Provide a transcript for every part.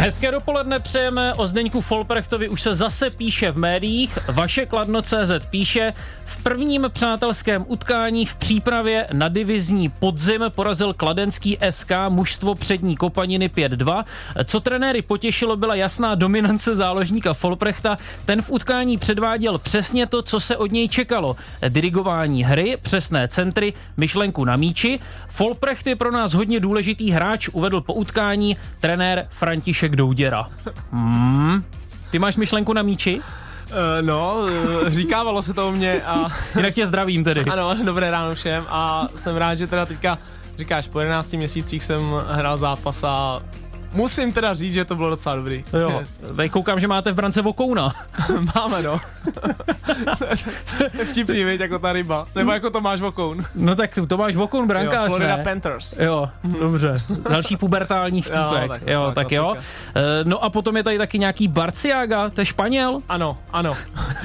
Hezké dopoledne přejeme o Zdeňku Folprechtovi už se zase píše v médiích. Vaše Kladno.cz píše, v prvním přátelském utkání v přípravě na divizní podzim porazil kladenský SK mužstvo přední kopaniny 5-2. Co trenéry potěšilo, byla jasná dominance záložníka Folprechta. Ten v utkání předváděl přesně to, co se od něj čekalo. Dirigování hry, přesné centry, myšlenku na míči. Folprecht je pro nás hodně důležitý hráč, uvedl po utkání trenér František Douděra. Hmm. Ty máš myšlenku na míči? Uh, no, uh, říkávalo se to o mě a... Jinak tě zdravím tedy. Ano, dobré ráno všem a jsem rád, že teda teďka říkáš, po 11 měsících jsem hrál zápas a Musím teda říct, že to bylo docela dobrý. Jo, tady koukám, že máte v brance vokouna. Máme, no. Vtipný, viď, jako ta ryba. Nebo jako Tomáš Vokoun. No tak Tomáš Vokoun, brankář, jo, Florida ne? Panthers. Jo, dobře. Další pubertální vtipek. Jo, tak, jo, tak, tak jo. Eh, No a potom je tady taky nějaký Barciaga, to je Španěl. Ano, ano.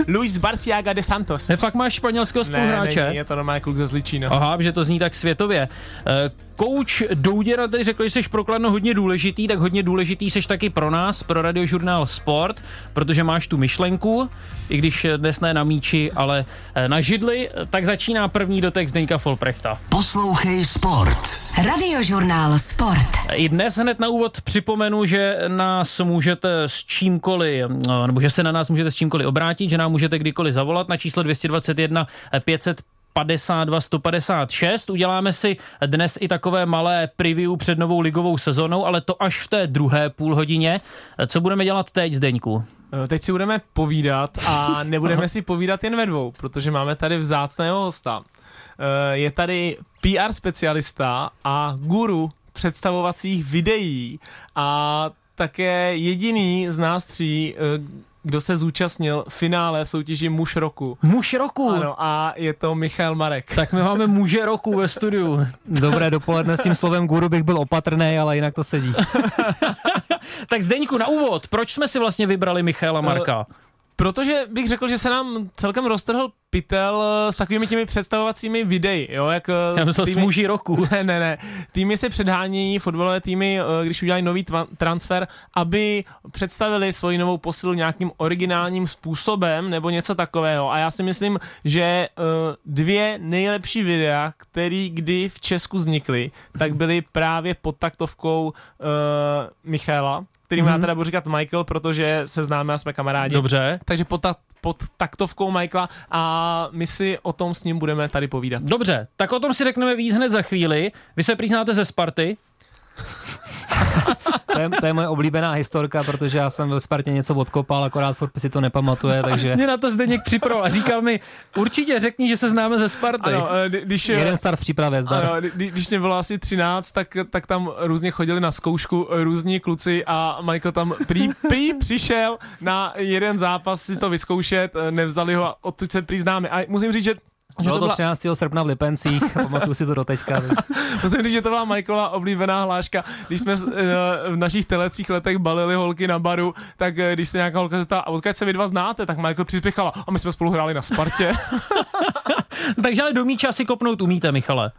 Luis Barciaga de Santos. Ne, fakt máš španělského Ne, spoluhráče? není, je to normálně kluk ze Zličína. Aha, že to zní tak světově. Eh, Kouč Douděra tady řekl, že jsi pro Kladno hodně důležitý, tak hodně důležitý jsi taky pro nás, pro radiožurnál Sport, protože máš tu myšlenku, i když dnes ne na míči, ale eh, na židli, tak začíná první dotek Zdeňka Folprechta. Poslouchej Sport. Radiožurnál Sport. I dnes hned na úvod připomenu, že nás můžete s čímkoliv, nebo že se na nás můžete s čímkoliv obrátit, že nám můžete kdykoliv zavolat na číslo 221 500 52 156. Uděláme si dnes i takové malé preview před novou ligovou sezonou, ale to až v té druhé půl hodině. Co budeme dělat teď, Zdeňku? Eh, Teď si budeme povídat a nebudeme si povídat jen ve dvou, protože máme tady vzácného hosta. Eh, Je tady PR specialista a guru představovacích videí a také jediný z nás tří, eh, kdo se zúčastnil finále v soutěži Muž roku. Muž roku. Ano, a je to Michal Marek. Tak my máme muže roku ve studiu. Dobré dopoledne, s tím slovem guru bych byl opatrný, ale jinak to sedí. Tak Zdeňku, na úvod, proč jsme si vlastně vybrali Michaela Marka? Protože bych řekl, že se nám celkem roztrhl pytel eh, s takovými těmi představovacími videi, jo, jak... eh, Já myslel muži roku. Ne, ne, ne. Týmy se předhánějí, fotbalové týmy, eh, když udělají nový tva- transfer, aby představili svoji novou posilu nějakým originálním způsobem nebo něco takového. A já si myslím, že dvě nejlepší videa, které kdy v Česku vznikly, tak byly právě pod taktovkou uh, Michaela, který mm-hmm. já teda budu říkat Michael, protože se známe a jsme kamarádi. Dobře. Takže pod, ta, pod taktovkou Michaela a my si o tom s ním budeme tady povídat. Dobře, tak o tom si řekneme víc hned za chvíli. Vy se přiznáte ze Sparty. To je, to je moje oblíbená historka, protože já jsem ve Spartě něco odkopal, akorát furt si to nepamatuje, takže Mě na to Zdeněk připravil a říkal mi, určitě řekni, že se známe ze Sparty. Ano, eh, kdy- když, jeden start v přípravě zdar. ano, kdy- když mě bylo asi 13, tak, tak tam různě chodili na zkoušku eh, různí kluci a Michael tam prý, prý přišel na jeden zápas si to vyzkoušet, eh, nevzali ho a odtud se prý známe. A musím říct, že že Bylo to to byla, 13. srpna v Lipencích, pamatuju si to doteďka. musím říct, že to byla Michaelova oblíbená hláška. Když jsme eh, v našich telecích letech balili holky na baru, tak eh, když se nějaká holka zeptala, a odkud se vy dva znáte, tak Michael přispěchala, a my jsme spolu hráli na Spartě. Takže ale do míče asi kopnout umíte, Michale.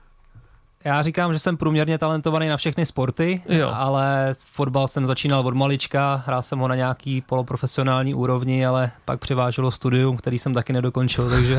Já říkám, že jsem průměrně talentovaný na všechny sporty, Jo. ale fotbal jsem začínal od malička, hrál jsem ho na nějaký poloprofesionální úrovni, ale pak převáželo studium, který jsem taky nedokončil, takže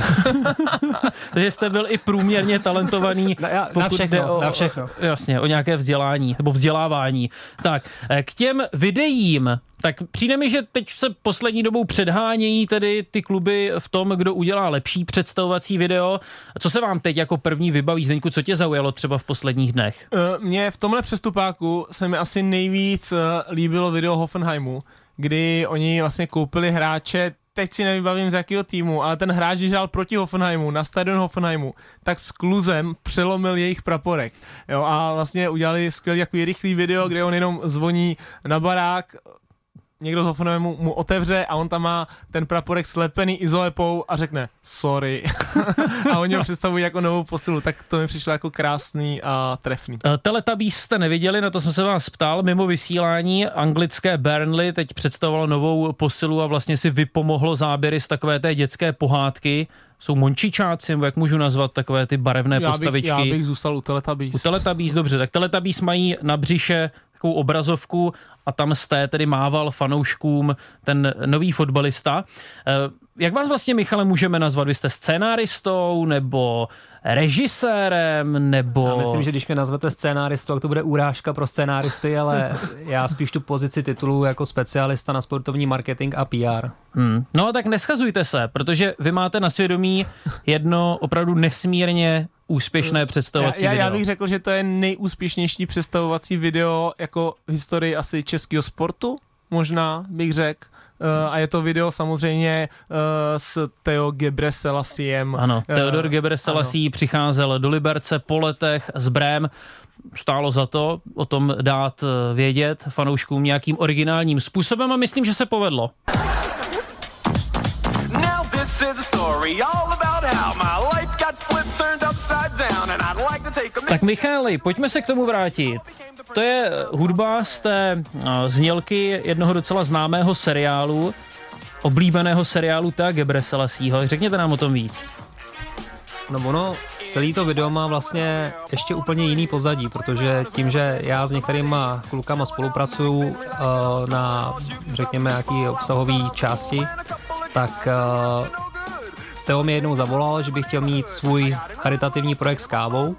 Takže jste byl i průměrně talentovaný. Na- já- na všechno, o, na všechno. Jasně, o nějaké vzdělání nebo vzdělávání. Tak, eh, k těm videím, tak přijde mi, že teď se poslední dobou předhánějí tedy ty kluby v tom, kdo udělá lepší představovací video. Co se vám teď jako první vybaví, Zdeňku, co tě zaujalo třeba v posledních dnech? Eh, Mně v tomhle přestupáku se mi asi nejvíc eh, líbilo video Hoffenheimu, kdy oni vlastně koupili hráče teď si nevybavím z jakého týmu, ale ten hráč, když hrál proti Hoffenheimu, na stadion Hoffenheimu, tak s kluzem přelomil jejich praporek. Jo, a vlastně udělali skvělý takový rychlý video, kde on jenom zvoní na barák, někdo z Hoffenheimu mu otevře a on tam má ten praporek slepený izolepou a řekne sorry. a oni ho představují jako novou posilu, tak to mi přišlo jako krásný a trefný. Eh, Teletubbies jste neviděli, na to jsem se vás ptal. Mimo vysílání anglické Burnley teď představovalo novou posilu a vlastně si vypomohlo záběry z takové té dětské pohádky. Jsou mončičáci, nebo jak můžu nazvat takové ty barevné Já bych, postavičky. já bych zůstal u Teletubbies. U Teletubbies, dobře, tak Teletubbies mají na břiše takovou obrazovku a tam jste tedy mával fanouškům ten nový fotbalista. Eh, jak vás vlastně, Michale, můžeme nazvat? Vy jste scénáristou nebo režisérem nebo... Já myslím, že když mě nazvete scénáristou, tak to bude urážka pro scénáristy, ale já spíš tu pozici titulu jako specialista na sportovní marketing a PR. Hmm. No tak neschazujte se, protože vy máte na svědomí jedno opravdu nesmírně úspěšné představovací já, já, video. já bych řekl, že to je nejúspěšnější představovací video jako v historii asi českého sportu, možná bych řekl. Uh, a je to video samozřejmě uh, s Theo Gebreselassiem. Ano, Eh, Theodor ano. Gebrselassie přicházel do Liberce po letech z Brém. Stálo za to o tom dát vědět fanouškům nějakým originálním způsobem a myslím, že se povedlo. Now this is a story all about how my Tak Michaeli, pojďme se k tomu vrátit. To je eh, hudba z té eh, znělky jednoho docela známého seriálu, oblíbeného seriálu Thea Gebrselasieho. Řekněte nám o tom víc. No ono, celý to video má vlastně ještě úplně jiný pozadí, protože tím, že já s některýma klukama spolupracuju uh, na, řekněme, nějaký obsahový části, tak uh, Teo mi jednou zavolal, že bych chtěl mít svůj charitativní projekt s kávou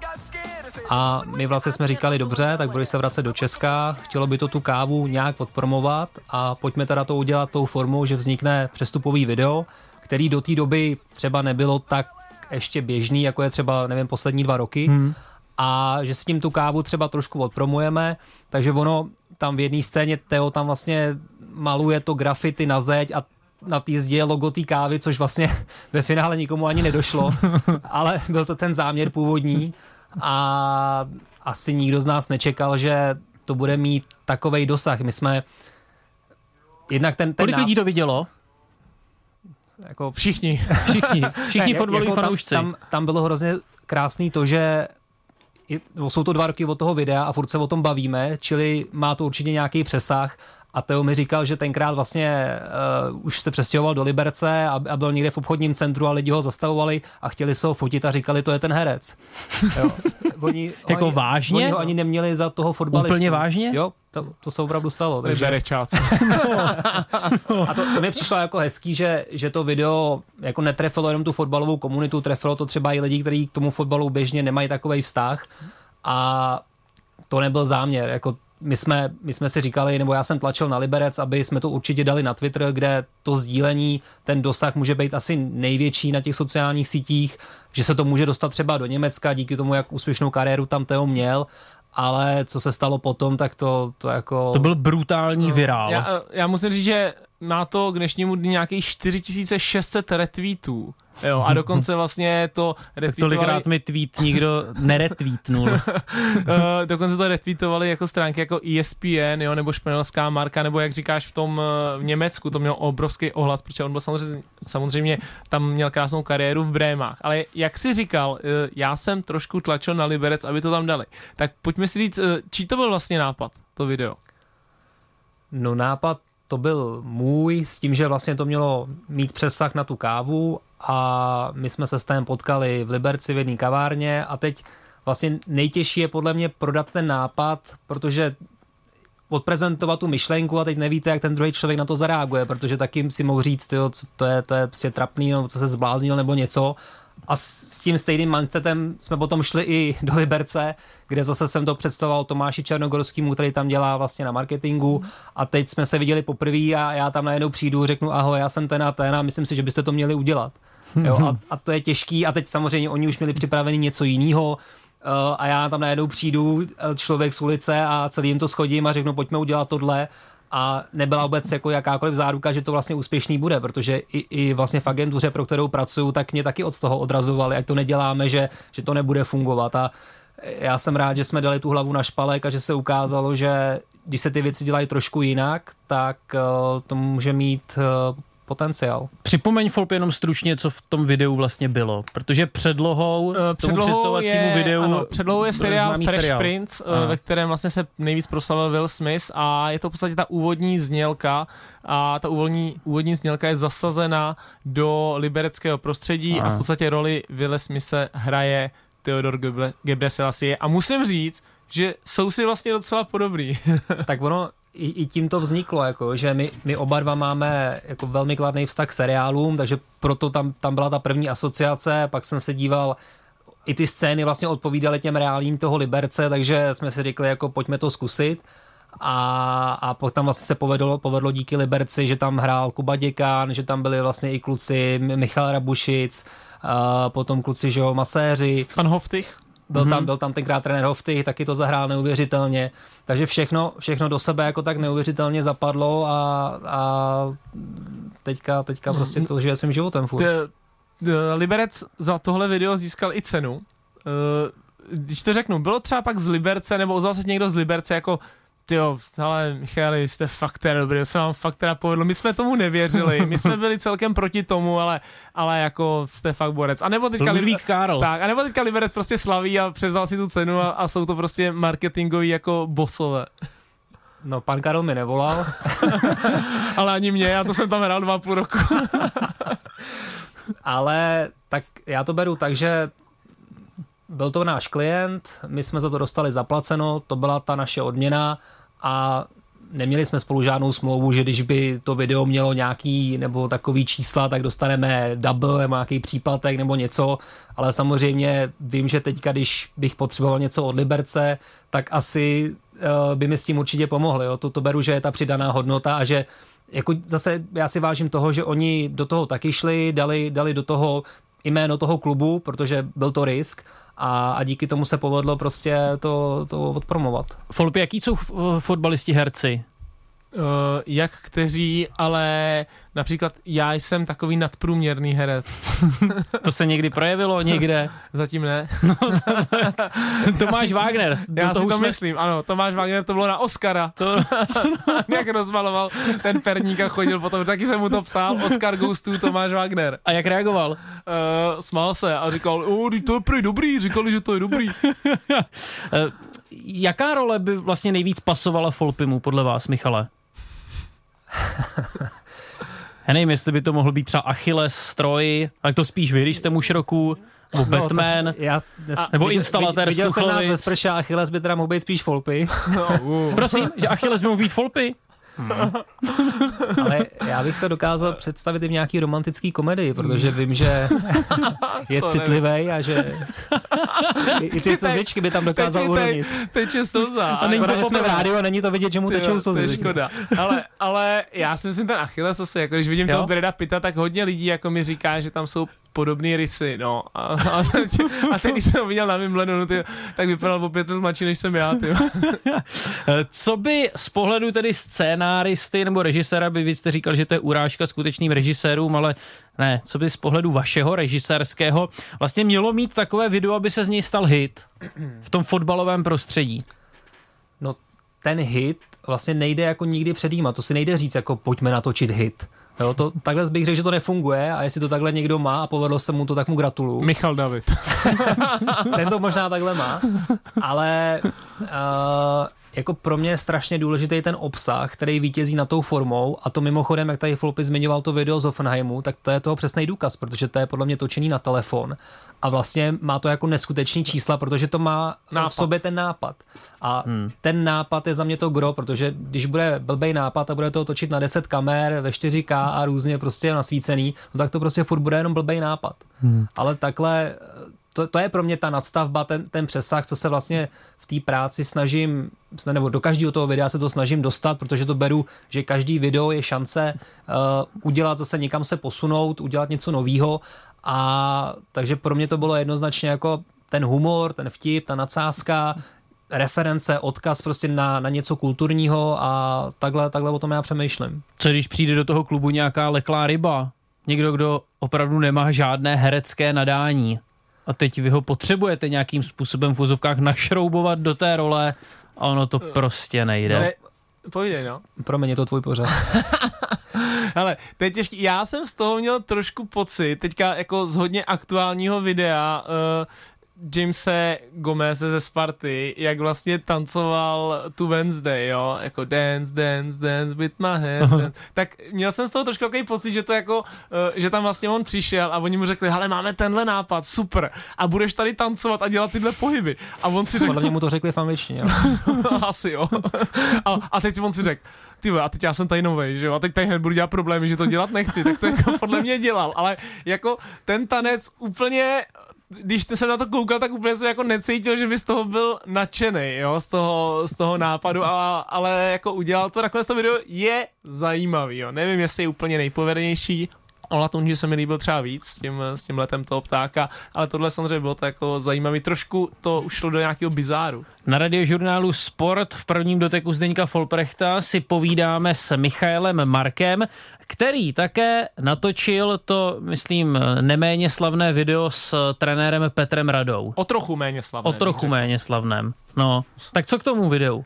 a my vlastně jsme říkali, dobře, tak budeš se vracet do Česka, chtělo by to tu kávu nějak podpromovat a pojďme teda to udělat tou formou, že vznikne přestupový video, který do té doby třeba nebylo tak ještě běžný, jako je třeba, nevím, poslední dva roky. Hmm. A že s tím tu kávu třeba trošku odpromujeme, takže ono tam v jedné scéně Teo tam vlastně maluje to grafity na zeď a na té zdi je logo té kávy, což vlastně ve finále nikomu ani nedošlo, ale byl to ten záměr původní a asi nikdo z nás nečekal, že to bude mít takovej dosah. My jsme jednak ten, ten Kolik lidí to vidělo? jako Všichni. Všichni, všichni Ne, fotbaloví jako fanoušci. Tam, tam, tam bylo hrozně krásný to, že je, no, jsou to dva roky od toho videa a furt se o tom bavíme, čili má to určitě nějaký přesah. A Teo mi říkal, že tenkrát vlastně uh, už se přestěhoval do Liberce a, a byl někde v obchodním centru a lidi ho zastavovali a chtěli se ho fotit a říkali, to je ten herec. Jo. Oni, Jako oni, vážně? Oni ho ani neměli za toho fotbalistu. Úplně vážně? Jo, to, to se opravdu stalo. Takže... Liberečáci. A to, to mi přišlo jako hezký, že, že to video jako netrefilo jenom tu fotbalovou komunitu, trefilo to třeba i lidi, kteří k tomu fotbalu běžně nemají takový vztah a to nebyl záměr. Jako my jsme, my jsme si říkali, nebo já jsem tlačil na Liberec, aby jsme to určitě dali na Twitter, kde to sdílení, ten dosah může být asi největší na těch sociálních sítích, že se to může dostat třeba do Německa díky tomu, jak úspěšnou kariéru tam Teo měl, ale co se stalo potom, tak to, to jako... To byl brutální virál. Já, já musím říct, že má to k dnešnímu dni nějakých 4600 retweetů. Jo, a dokonce vlastně to retweetovali, Tolikrát mi tweet nikdo neretweetnul. eh, dokonce to retweetovali jako stránky jako ESPN, jo, nebo španělská marka, nebo jak říkáš v tom eh, v Německu, to mělo obrovský ohlas, protože on byl samozřejmě, samozřejmě tam měl krásnou kariéru v Brémách. Ale jak si říkal, eh, já jsem trošku tlačil na Liberec, aby to tam dali. Tak pojďme si říct, čí to byl vlastně nápad, to video? No nápad to byl můj, s tím, že vlastně to mělo mít přesah na tu kávu a my jsme se s tím potkali v Liberci v jedné kavárně a teď vlastně nejtěžší je podle mě prodat ten nápad, protože odprezentovat tu myšlenku a teď nevíte, jak ten druhý člověk na to zareaguje, protože taky si mohl říct, tyjo, co to je, to je prostě trapný, no, co se zbláznil nebo něco. A s tím stejným mindsetem jsme potom šli i do Liberce, kde zase jsem to představoval Tomáši Černogorskýmu, který tam dělá vlastně na marketingu. A teď jsme se viděli poprvé a já tam najednou přijdu, řeknu ahoj, já jsem ten a ten a myslím si, že byste to měli udělat. Jo, a, a to je těžký. A teď samozřejmě oni už měli připravený něco jiného, Uh, a já tam najednou přijdu, eh, člověk z ulice a celý jim to schodím a řeknu, pojďme udělat tohle a nebyla vůbec jako jakákoliv záruka, že to vlastně úspěšný bude, protože i, i vlastně v agentuře, pro kterou pracuju, tak mě taky od toho odrazovali, jak to neděláme, že, že to nebude fungovat. A já jsem rád, že jsme dali tu hlavu na špalek a že se ukázalo, že když se ty věci dělají trošku jinak, tak uh, to může mít uh, potenciál. Připomeň Folp jenom stručně, co v tom videu vlastně bylo, protože předlohou Eh, tomu představovacímu je, videu ano, předlohou je seriál Fresh seriál. Prince, eh, Aha. ve kterém vlastně se nejvíc proslavil Will Smith a je to v podstatě ta úvodní znělka a ta úvodní, úvodní znělka je zasazena do libereckého prostředí Aha. a v podstatě roli Wille Smithe hraje Theodor Gebre- Gebrselassie a musím říct, že jsou si vlastně docela podobný. tak ono i, i tím to vzniklo, jako, že my, my oba dva máme jako velmi kladný vztah k seriálům, takže proto tam, tam byla ta první asociace, pak jsem se díval i ty scény vlastně odpovídaly těm reálím toho Liberce, takže jsme si řekli, jako pojďme to zkusit. A, a potom tam vlastně se povedlo, povedlo díky Liberci, že tam hrál Kuba Děkán, že tam byli vlastně i kluci Michal Rabušic, a potom kluci, že jo, maséři. Pan Hoftych? Byl tam, byl tam tenkrát trenér Hofty, taky to zahrál neuvěřitelně. Takže všechno, všechno do sebe jako tak neuvěřitelně zapadlo a, a teďka, teďka prostě to žije svým životem furt. Liberec za tohle video získal i cenu. Eh, Když to řeknu, bylo třeba pak z Liberce, nebo ozval se někdo z Liberce jako jo, ale Michali, jste fakt teda dobrý, to se vám fakt teda povedlo. My jsme tomu nevěřili, my jsme byli celkem proti tomu, ale, ale jako jste fakt borec. A nebo teďka Ludvík Karl. Tak, a nebo teďka Liberec prostě slaví a převzal si tu cenu a, a jsou to prostě marketingoví jako bosové. No, pan Karel mi nevolal. Ale ani mě, já to jsem tam hrál dva půl roku. Ale tak já to beru tak, že byl to náš klient, my jsme za to dostali zaplaceno, to byla ta naše odměna a neměli jsme spolu žádnou smlouvu, že když by to video mělo nějaký nebo takový čísla, tak dostaneme double nebo nějaký příplatek nebo něco, ale samozřejmě vím, že teďka, když bych potřeboval něco od Liberce, tak asi uh, by mi s tím určitě pomohli. Jo? To, to beru, že je ta přidaná hodnota a že jako zase já si vážím toho, že oni do toho taky šli, dali, dali do toho jméno toho klubu, protože byl to risk a, a díky tomu se povedlo prostě to, to odpromovat. Folpy, jaký jsou f- fotbalisti herci? Uh, jak kteří, ale například já jsem takový nadprůměrný herec. To se někdy projevilo někde? Zatím ne. Tomáš Wagner. do Já toho si už to jsme- myslím, ano. Tomáš Wagner to bylo na Oscara. To, Jak rozmaloval ten perník a chodil potom, taky jsem mu to psal. Oscar goes to Tomáš Wagner. a jak reagoval? Uh, smál se a říkal, o, to je prý dobrý, říkali, že to je dobrý. Eh, Jaká role by vlastně nejvíc pasovala Folpimu podle vás, Michale? Já nevím, jestli by to mohl být třeba Achilles, stroj, tak to spíš vy, když jste muž roku, nebo Batman. No, tak já, dnes, nebo instalatér Viděl z jsem nás ve sprše a Achilles by teda mohl být spíš Folpy, Prosím, že Achilles by mohl být Folpy? Ale já bych se dokázal představit i v nějaký romantický komedii, protože vím, že je citlivý a že i, i ty slzičky by tam dokázal uronit. teď- Teče slza. A není škoda, to že jsme v rádiu a není to vidět, že mu tečou to je slzy. škoda. Ale, ale já si myslím, ten Achilles asi, jako když vidím Jo? toho Breda Pitta, tak hodně lidí jako mi říká, že tam jsou podobné rysy, no. A, a, teď, a teď, když jsem ho viděl na Wimbledonu, ty, tak vypadal o pět let mladší, než jsem já, ty. Eh, Co by z pohledu tedy scénáristy nebo režiséra by vy jste říkal, že to je urážka skutečným režisérům, ale ne, co by z pohledu vašeho režisérského vlastně mělo mít takové video, aby se z něj stal hit v tom fotbalovém prostředí? No ten hit vlastně nejde jako nikdy předjímat, to si nejde říct jako pojďme natočit hit. Jo, to, takhle bych řekl, že to nefunguje a jestli to takhle někdo má a povedlo se mu to, tak mu gratuluju. Michal David. Ten to možná takhle má, ale uh, jako pro mě je strašně důležitý ten obsah, který vítězí na tou formou a to mimochodem, jak tady Flopy zmiňoval to video z Offenheimu, tak to je toho přesný důkaz, protože to je podle mě točený na telefon a vlastně má to jako neskutečný čísla, protože to má nápad. v sobě ten nápad. A hmm. ten nápad je za mě to gro, protože když bude blbej nápad a bude to točit na 10 kamer ve 4K a různě prostě nasvícený, no tak to prostě furt bude jenom blbej nápad. Hmm. Ale takhle to, to je pro mě ta nadstavba, ten, ten přesah, co se vlastně v té práci snažím, nebo do každého toho videa se to snažím dostat, protože to beru, že každý video je šance uh, udělat zase někam se posunout, udělat něco nového a takže pro mě to bylo jednoznačně jako ten humor, ten vtip, ta nadsázka, reference, odkaz prostě na, na něco kulturního a takhle, takhle o tom já přemýšlím. Co když přijde do toho klubu nějaká leklá ryba? Někdo, kdo opravdu nemá žádné herecké nadání. A teď vy ho potřebujete nějakým způsobem v úzovkách našroubovat do té role a ono to prostě nejde. Ne, povídej, no. Promiň, je to tvůj pořad. Ale to je těžký. Já jsem z toho měl trošku pocit, teďka jako z hodně aktuálního videa, uh, Jamese Gomeze ze Sparty, jak vlastně tancoval tu Wednesday, jo, jako dance, dance, dance with my hands, dance. tak měl jsem z toho trošku takový pocit, že to jako, eh, že tam vlastně on přišel a oni mu řekli, hele, máme tenhle nápad, super, a budeš tady tancovat a dělat tyhle pohyby. A on si řekl, Podle mu to řekli v angličtině. jo. asi jo. A, a teď si on si řekl, ty a teď já jsem tady novej, že jo, a teď tady hned budu dělat problémy, že to dělat nechci, tak to jako podle mě dělal, ale jako ten tanec úplně když jsem na to koukal, tak úplně jsem jako necítil, že by z toho byl nadšený, jo, z toho, z toho nápadu, a, ale jako udělal to, nakonec to video je zajímavý, jo, nevím, jestli je úplně nejpovedenější, Olatung, že se mi líbil třeba víc s tím, s tím letem toho ptáka, ale tohle samozřejmě bylo to jako zajímavý. Trošku to ušlo do nějakého bizáru. Na radiožurnálu Sport v prvním doteku Zdeňka Folprechta si povídáme s Michaelem Markem, který také natočil to, myslím, neméně slavné video s trenérem Petrem Radou. O trochu méně slavné. O trochu méně slavném. No, tak co k tomu videu?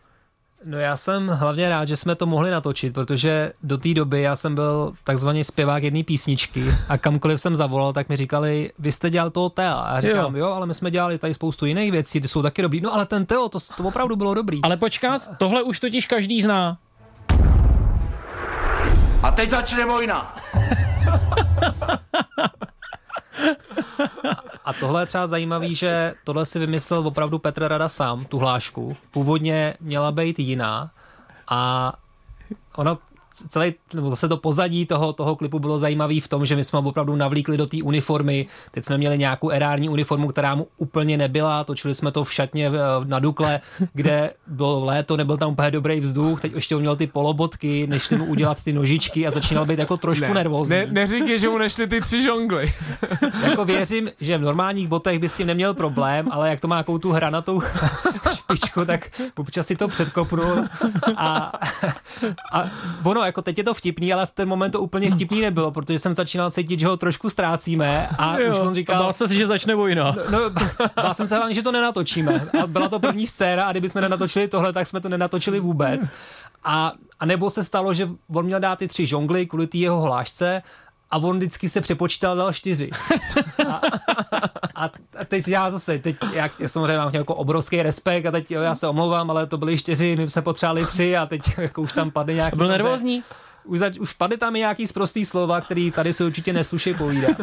No já jsem hlavně rád, že jsme to mohli natočit, protože do té doby já jsem byl takzvaný zpěvák jedné písničky a kamkoliv jsem zavolal, tak mi říkali, vy jste dělal toho Tea. A já říkám, jo. jo, ale my jsme dělali tady spoustu jiných věcí, ty jsou taky dobrý. No ale ten Teo, to, to opravdu bylo dobrý. Ale počkat, tohle už totiž každý zná. A teď začne vojna. A tohle je třeba zajímavý, že tohle si vymyslel opravdu Petr Rada sám, tu hlášku. Původně měla být jiná a ona celý, nebo zase to pozadí toho, toho klipu bylo zajímavý v tom, že my jsme ho opravdu navlíkli do té uniformy. Teď jsme měli nějakou erární uniformu, která mu úplně nebyla. Točili jsme to v šatně v- na Dukle, kde bylo léto, nebyl tam úplně dobrý vzduch. Teď ještě on měl ty polobotky, nešli mu udělat ty nožičky a začínal být jako trošku nervózní. Ne, neříkej, že mu nešly ty tři žongly. Jako věřím, že v normálních botech by s tím neměl problém, ale jak to má takovou tu hranatou špičku, tak občas si to předkopnul a, a ono, jako teď je to vtipný, ale v ten moment to úplně vtipný nebylo, protože jsem začínal cítit, že ho trošku ztrácíme a už on říkal, bál jste si, že začne vojna. No, bál jsem se hlavně, že to nenatočíme. A byla to první scéna a kdybychom nenatočili tohle, tak jsme to nenatočili vůbec. A, a nebo se stalo, že on měl dát ty tři žongly kvůli té jeho hlášce a on vždycky se přepočítal dal čtyři. A, a, a teď já zase, teď já, já samozřejmě mám jako obrovský respekt a teď jo, já se omlouvám, ale to byly čtyři, my jsme potřebovali tři a teď jako už tam padly nějaký... Byl nervózní? už, zač, už padly tam i nějaký zprostý slova, který tady se určitě nesluší povídat.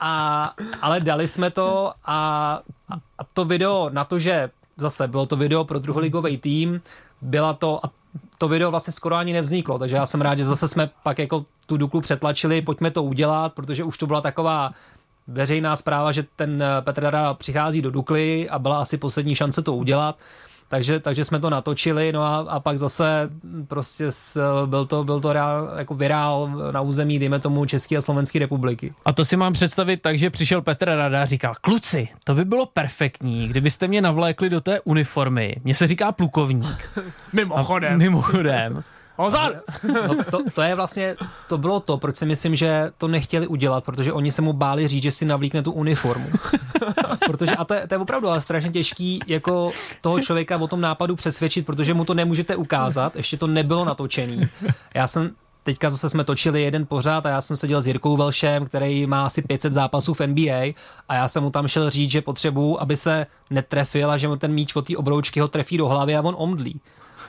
A, ale dali jsme to a, a, a to video na to, že zase bylo to video pro druholigový tým, byla to, a to video vlastně skoro ani nevzniklo, takže já jsem rád, že zase jsme pak jako tu Duklu přetlačili, pojďme to udělat, protože už to byla taková veřejná zpráva, že ten eh, Petr Dara přichází do Dukly a byla asi poslední šance to udělat. Takže, takže jsme to natočili, no a, a pak zase prostě s, byl to, byl to reál, jako virál na území, dejme tomu České a Slovenské republiky. A to si mám představit tak, že přišel Petr Rada a říkal, kluci, to by bylo perfektní, kdybyste mě navlékli do té uniformy. Mně se říká plukovník. Mimochodem. Mimochodem. Pozor! No to, to je vlastně, to bylo to, proč si myslím, že to nechtěli udělat, protože oni se mu báli říct, že si navlíkne tu uniformu. Protože, a to je, to je opravdu ale strašně těžký jako toho člověka o tom nápadu přesvědčit, protože mu to nemůžete ukázat, ještě to nebylo natočený. Já jsem Teďka zase jsme točili jeden pořád a já jsem seděl s Jirkou Velšem, který má asi 500 zápasů v NBA a já jsem mu tam šel říct, že potřebuju, aby se netrefil a že mu ten míč od té obroučky ho trefí do hlavy a on omdlí.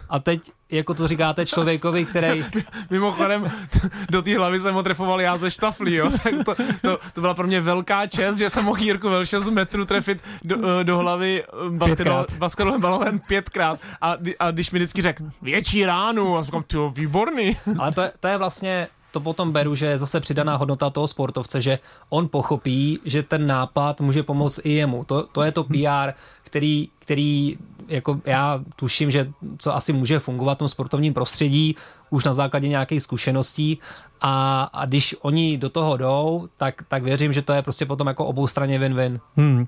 A teď, jako to říkáte člověkovi, který Mimochodem, do té hlavy jsem ho trefoval já ze štaflí, jo. Tak to, to, to, byla pro mě velká čest, že jsem mohl Jirku Velše z metru trefit do, eh, do hlavy eh, basketball, basketballovým balonem pětkrát. A, a když mi vždycky řekl, větší ránu, a říkám, ty výborný. Ale to je, to je vlastně, to potom beru, že je zase přidaná hodnota toho sportovce, že on pochopí, že ten nápad může pomoct i jemu. To, to je to PR, který, který jako já tuším, že co asi může fungovat v tom sportovním prostředí, už na základě nějakých zkušeností a, a když oni do toho jdou, tak, tak věřím, že to je prostě potom jako oboustranně win-win. Hmm.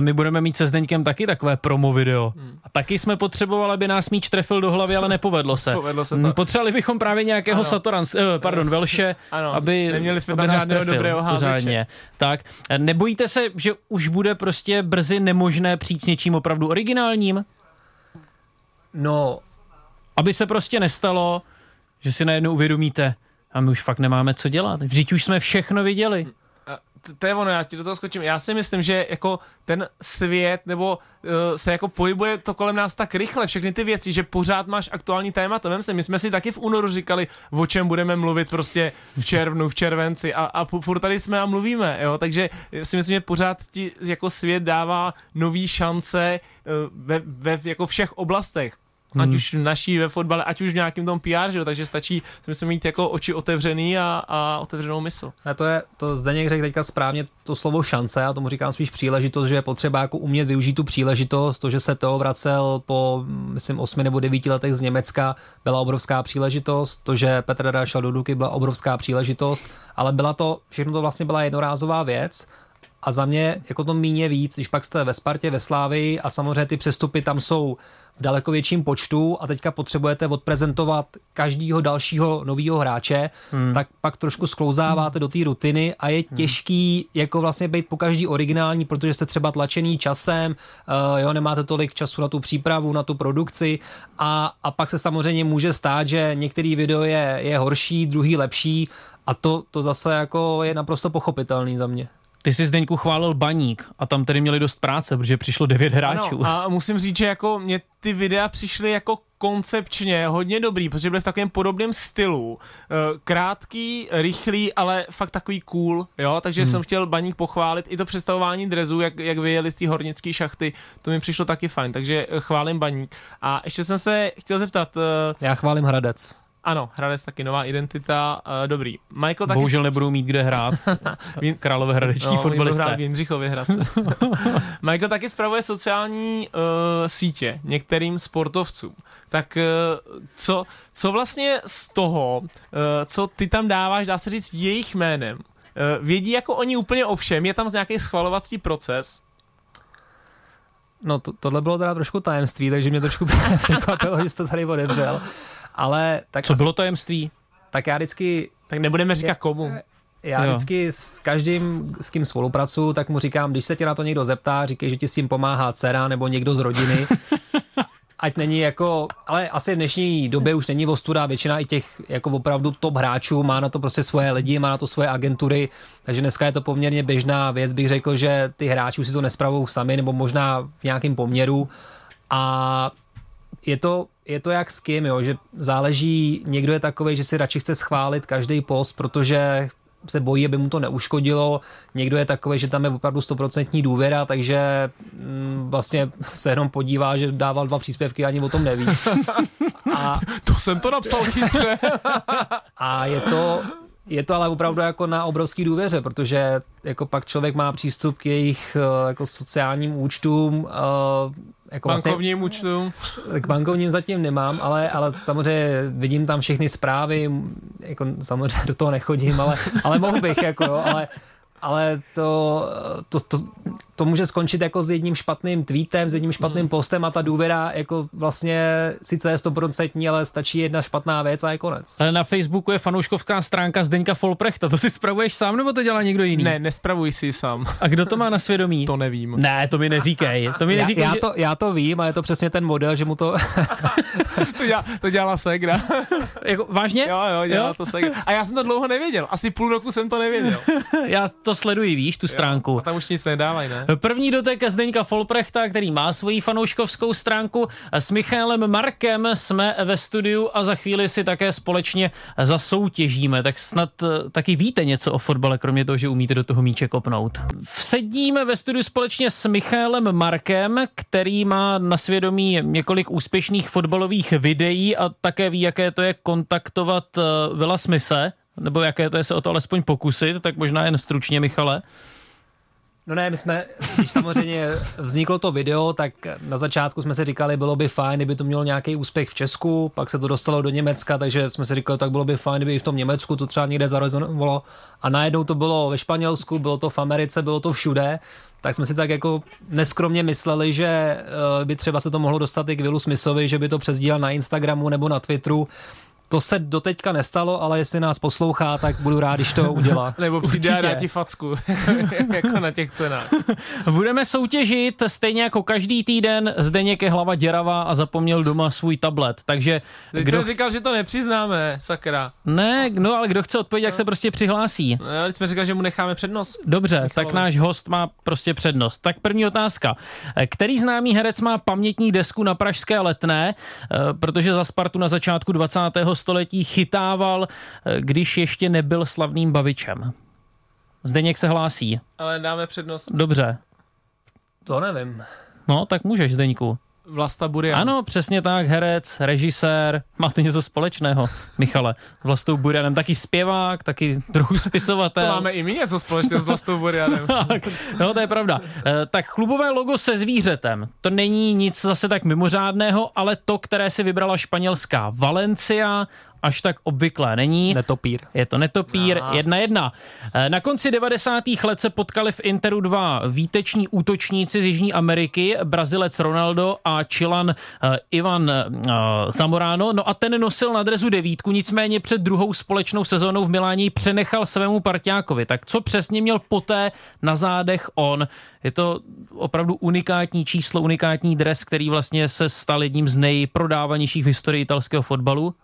My budeme mít se Zdeňkem taky takové promo video. A taky jsme potřebovali, aby nás míč trefil do hlavy, ale nepovedlo se. Povedlo se to. Hmm, Potřebovali bychom právě nějakého Ano. Satoran, eh, pardon, Velše, Ano, aby, neměli jsme aby tam nás žádného trefil dobrého házeče. pořádně. Tak, nebojíte se, že už bude prostě brzy nemožné přijít s něčím opravdu originálním? No, Aby se prostě nestalo, že si najednou uvědomíte, a my už fakt nemáme co dělat. Vždyť už jsme všechno viděli. To je ono, já ti do toho skočím. Já si myslím, že jako ten svět nebo uh, se jako pohybuje to kolem nás tak rychle, všechny ty věci, že pořád máš aktuální témata. Vem se, my jsme si taky v únoru říkali, o čem budeme mluvit prostě v červnu, v červenci a, a furt tady jsme a mluvíme, jo, takže si myslím, že pořád ti jako svět dává nový šance uh, ve, ve jako všech oblastech. Ať Hmm. už naší ve fotbale, ať už v nějakém tom PR, že jo, takže stačí si myslím mít jako oči otevřený a, a otevřenou mysl. A to je, to Zdeněk řekl teďka správně to slovo šance, já tomu říkám spíš příležitost, že je potřeba jako umět využít tu příležitost, to, že se Teo vracel po, myslím, osmi nebo devíti letech z Německa, byla obrovská příležitost, to, že Petr Rada šel do Duky, byla obrovská příležitost, ale byla to, všechno to vlastně byla jednorázová věc. A za mě jako to míně víc, když pak jste ve Spartě, ve Slávii a samozřejmě ty přestupy tam jsou v daleko větším počtu a teďka potřebujete odprezentovat každýho dalšího nového hráče, hmm. tak pak trošku sklouzáváte do té rutiny a je těžký jako vlastně být po každý originální, protože jste třeba tlačený časem, uh, jo, nemáte tolik času na tu přípravu, na tu produkci a, a pak se samozřejmě může stát, že některý video je, je horší, druhý lepší a to, to zase jako je naprosto pochopitelný za mě. Ty jsi Zdeňku chválil baník a tam tedy měli dost práce, protože přišlo devět hráčů. Ano, a musím říct, že jako mě ty videa přišly jako koncepčně hodně dobrý, protože byly v takovém podobném stylu. Eh, Krátký, rychlý, ale fakt takový cool, jo, takže hmm. jsem chtěl baník pochválit. I to představování drezu, jak, jak vyjeli z té hornické šachty, to mi přišlo taky fajn, takže eh, chválím baník. A ještě jsem se chtěl zeptat, eh, Já chválím Hradec. Ano, Hradec taky nová identita, eh, dobrý. Michael taky... Bohužel nebudou mít kde hrát. Vín- Králové hradeční No, budou hrát fotbalisté. v Jindřichově Hradce. Michael taky spravuje sociální uh, sítě některým sportovcům. Tak uh, co, co vlastně z toho, uh, co ty tam dáváš, dá se říct jejich jménem, uh, vědí jako oni úplně o všem, je tam nějaký schvalovací proces, No to, tohle bylo teda trošku tajemství, takže mě trošku překvapilo, že jsi to tady odevřel. Ale tak, Co asi- bylo tajemství? tak já vždycky tak nebudeme říkat komu. Já Jo. vždycky s každým, s kým spolupracuju, tak mu říkám, když se tě na to někdo zeptá, říkej, že ti s tím pomáhá dcera nebo někdo z rodiny. Ať není jako, ale asi v dnešní době už není ostuda, většina i těch jako opravdu top hráčů má na to prostě svoje lidi, má na to svoje agentury, takže dneska je to poměrně běžná věc, bych řekl, že ty hráči už si to nespravují sami, nebo možná v nějakém poměru a je to, je to jak s kým, jo, že záleží, někdo je takový, že si radši chce schválit každý post, protože se bojí, aby mu to neuškodilo. Někdo je takový, že tam je opravdu stoprocentní důvěra, takže mm, vlastně se jenom podívá, že dával dva příspěvky, ani o tom neví. A, To jsem to napsal chytře. a je to, je to ale opravdu jako na obrovský důvěře, protože jako pak člověk má přístup k jejich eh, jako sociálním účtům, jako vlastně Bankovním účtu. k bankovním zatím nemám, ale, ale samozřejmě vidím tam všechny zprávy, jako samozřejmě do toho nechodím, ale, ale mohl bych, jako, jo, ale, ale to, to, to, to může skončit jako s jedním špatným tweetem, s jedním špatným postem a ta důvěra jako vlastně sice je stoprocentní, ale stačí jedna špatná věc a je konec. Ale Na Facebooku je fanouškovská stránka Zdeňka Folprechta. To si spravuješ sám nebo to dělá někdo jiný? Ne, nespravuj si sám. A kdo to má na svědomí? To nevím. Ne, to mi neříkej. To mi Já, neříkej, já, že... to, já to vím a je to přesně ten model, že mu to... To, dělá, to dělala Segra. Jako, vážně? Jo, jo, dělá to Segra. A já jsem to dlouho nevěděl. Asi půl roku jsem to nevěděl. Já to sleduji, víš, tu stránku. A tam už nic nedávají, ne? První dotek Zdeňka Folprechta, který má svoji fanouškovskou stránku. S Michálem Markem jsme ve studiu a za chvíli si také společně zasoutěžíme. Tak snad eh, taky víte něco o fotbale, kromě toho, že umíte do toho míče kopnout. Sedíme ve studiu společně s Michálem Markem, který má na svědomí několik úspěšných fotbalových videí a také ví, jaké to je kontaktovat eh, Vila Smise, nebo jaké to je se o to alespoň pokusit, tak možná jen stručně, Michale. No ne, my jsme, když samozřejmě vzniklo to video, tak na začátku jsme si říkali, bylo by fajn, kdyby to mělo nějaký úspěch v Česku, pak se to dostalo do Německa, takže jsme si říkali, tak bylo by fajn, kdyby i v tom Německu to třeba někde zarezonovalo. A najednou to bylo ve Španělsku, bylo to v Americe, bylo to všude, tak jsme si tak jako neskromně mysleli, že eh, by třeba se to mohlo dostat i k Willu Smithovi, že by to přesdílel na Instagramu nebo na Twitteru, To se doteďka nestalo, ale jestli nás poslouchá, tak budu rád, když to udělá. Nebo přijde a dá ti facku, jako na těch cenách. Budeme soutěžit stejně jako každý týden. Zdeněk je hlava děravá a zapomněl doma svůj tablet. Takže Teď kdo... jsem říkal, že to nepřiznáme, sakra. Ne, no ale kdo chce odpovědět, jak se prostě přihlásí. No, ale teď jsme říkali, že mu necháme přednost. Dobře, Michalovi. tak náš host má prostě přednost. Tak první otázka. Který známý herec má pamětní desku na Pražské letné, Eh, protože za Spartu na začátku 20. století chytával, eh, když ještě nebyl slavným bavičem? Zdeněk se hlásí. Ale dáme přednost Dobře. To nevím. No, tak můžeš, Zdeňku. Vlasta Burian. Ano, přesně tak, herec, režisér, máte něco společného, Michale. Vlastou Burianem, taky zpěvák, taky trochu To spisovatel. máme i my něco společného s Vlastou Burianem. Tak, no to je pravda. Eh, Tak klubové logo se zvířetem, to není nic zase tak mimořádného, ale to, které si vybrala španělská Valencia, až tak obvyklé není. Netopír. Je to netopír, Aha. jedna jedna. Eh, Na konci 90. let se potkali v Interu dva výteční útočníci z Jižní Ameriky, Brazilec Ronaldo a Čilan eh, Ivan eh, Zamorano. No a ten nosil na drezu devítku, nicméně před druhou společnou sezónou v Miláně ji přenechal svému parťákovi. Tak co přesně měl poté na zádech on? Je to opravdu unikátní číslo, unikátní dres, který vlastně se stal jedním z nejprodávanějších v historii italského fotbalu.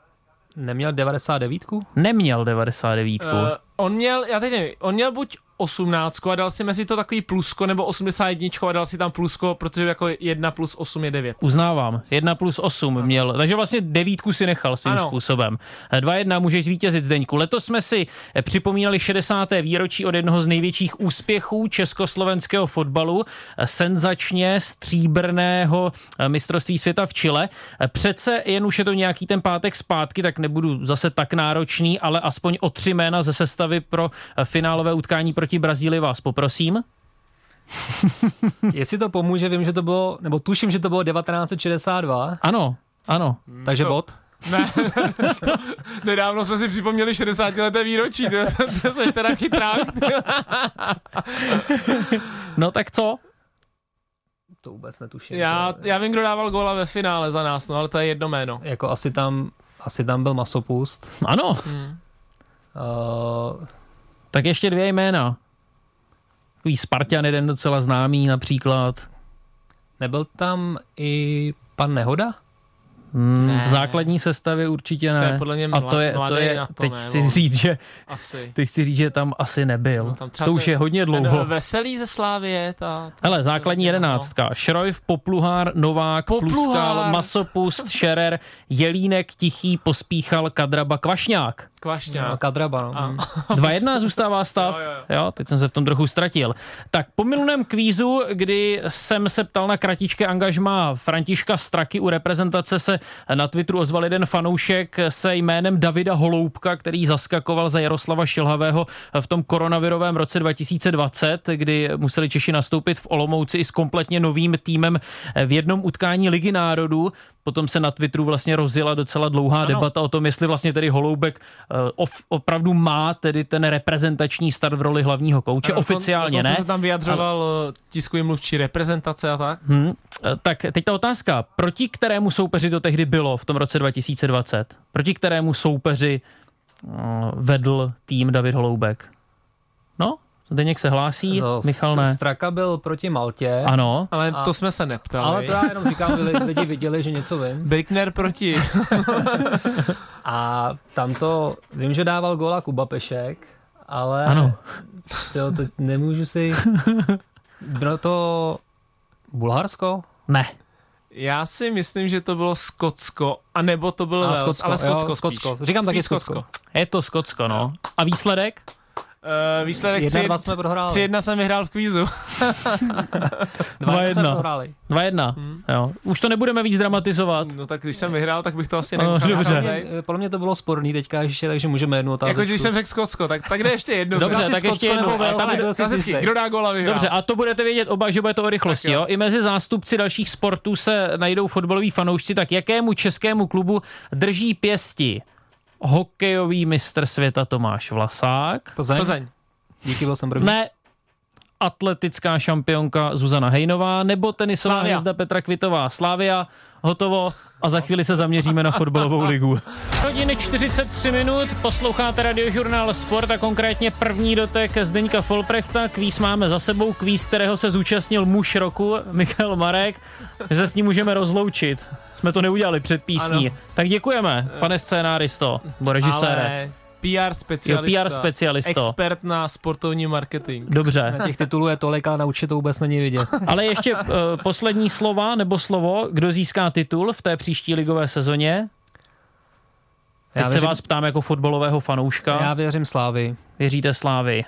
Neměl 99? Neměl 99. Uh, on měl, já teď nevím, on měl buď 18 a dal si mezi to takový plusko, nebo 81 a dal si tam plusko, protože jako 1 plus 8 je 9. Uznávám. 1 plus 8 měl. Takže vlastně devítku si nechal svým ano. Ano. způsobem. 2-1 můžeš zvítězit Zdeňku. Letos jsme si eh, připomínali 60. výročí od jednoho z největších úspěchů československého fotbalu. eh, Senzačně stříbrného eh, mistrovství světa v Chile. Přece jen už je to nějaký ten pátek zpátky, tak nebudu zase tak náročný, ale aspoň o tři jména ze sestavy pro finálové utkání proti Brazílii vás poprosím. Jestli to pomůže, vím, že to bylo, nebo tuším, že to bylo 1962, Ano, ano. takže to- bod. Ne. Nedávno jsme si připomněli 60 leté výročí, to, seš teda chytrák. No tak co? To vůbec netuším. Já, To- já vím, kdo dával góla ve finále za nás, no ale to je jedno jméno. Jako asi tam, asi tam byl masopust. Ano, Uh, Tak ještě dvě jména. Takový Spartan, jeden docela známý například. nebyl tam i pan Nehoda? Hmm, Ne. v základní sestavě určitě ne. To je podle mě A to je, to je to, teď ne, chci říct, že Asi. teď chci říct, že tam asi nebyl. No, tam to už je hodně dlouho. veselý ze Slávě, ta... ta Hele, základní no. jedenáctka. Šrojf, Popluhár, Novák, Popluhár. Pluskal, Masopust, Šerer, Jelínek, Tichý, Pospíchal, Kadraba, Kvašňák. Kvašťák. No, Kadraba, no. A- Hm. 2-1 zůstává stav. Jo, jo, Jo, teď jsem se v tom trochu ztratil. Tak po minulém kvízu, kdy jsem se ptal na kratičké angažma Františka Straky u reprezentace, se na Twitteru ozval jeden fanoušek se jménem Davida Holoubka, který zaskakoval za Jaroslava Šilhavého v tom koronavirovém roce 2020, kdy museli Češi nastoupit v Olomouci i s kompletně novým týmem v jednom utkání Ligy národů. Potom se na Twitteru vlastně rozjela docela dlouhá Ano. debata o tom, jestli vlastně tedy Holoubek opravdu má tedy ten reprezentační start v roli hlavního kouče. Dokon- Oficiálně dokonce ne. se tam vyjadřoval ale... tiskový mluvčí reprezentace a tak. Hm, eh, tak teď ta otázka. Proti kterému soupeři to tehdy bylo v tom roce 2020? Proti kterému soupeři eh, vedl tým David Holoubek? No, Zdeněk se hlásí, No, Michal ne. Straka byl proti Maltě. Ano, Ale A- to jsme se neptali. Ale to já jenom říkám, lidi viděli, že něco vím. Brickner proti... A tam to, vím, že dával góla Kuba Pešek, ale Ano. Jo, teď nemůžu si... Bylo to Bulharsko? ne. Já si myslím, že to bylo Skotsko, anebo to bylo A, Wales, Skotsko, ale Skotsko, jo, spíš. Skotsko. Říkám taky Spíš Skotsko. Je to Skotsko, no. A výsledek? Uh, výsledek Jedna, 3 dva jsme prohráli. 3-1 jsem vyhrál v kvízu. Dva jedna jsme 2-1. prohráli. 2-1. Jo. Už to nebudeme víc dramatizovat. No tak když jsem vyhrál, tak bych to asi No, nenechal. dobře. nahrát, Podle mě, podle mě to bylo sporný teďka ještě, takže můžeme jednu otázku. Jako když jsem řekl Skotsko, tak, tak jde ještě jedno. Dobře, tak ještě jistý. kdo dá gola vyhrál. Dobře, a to budete vědět oba, že bude to o rychlosti. Jo. Jo? I mezi zástupci dalších sportů se najdou fotbaloví fanoušci, tak jakému českému klubu drží pěsti hokejový mistr světa Tomáš Vlasák? Plzeň? Plzeň. Díky, byl jsem první. Ne, atletická šampionka Zuzana Hejnová nebo tenisová Slavia. hvězda Petra Kvitová Slávia. Hotovo a za chvíli se zaměříme na fotbalovou ligu. Hodiny 43 minut, posloucháte radiožurnál Sport a konkrétně první dotek Zdeňka Folprechta. Kvíz máme za sebou, kvíz, kterého se zúčastnil muž roku, Michal Marek. My se s ním můžeme rozloučit. Jsme to neudělali před písní. Ano. Tak děkujeme, pane scénáristo, nebo režisére. Ale PR specialista. Jo, PR specialisto. Expert na sportovní marketing. Dobře. Na těch titulů je tolik, ale na to vůbec není vidět. Ale ještě uh, poslední slova nebo slovo, kdo získá titul v té příští ligové sezóně. Teď Já se věřím, vás ptám jako fotbalového fanouška. já věřím Slávy. Věříte Slávy?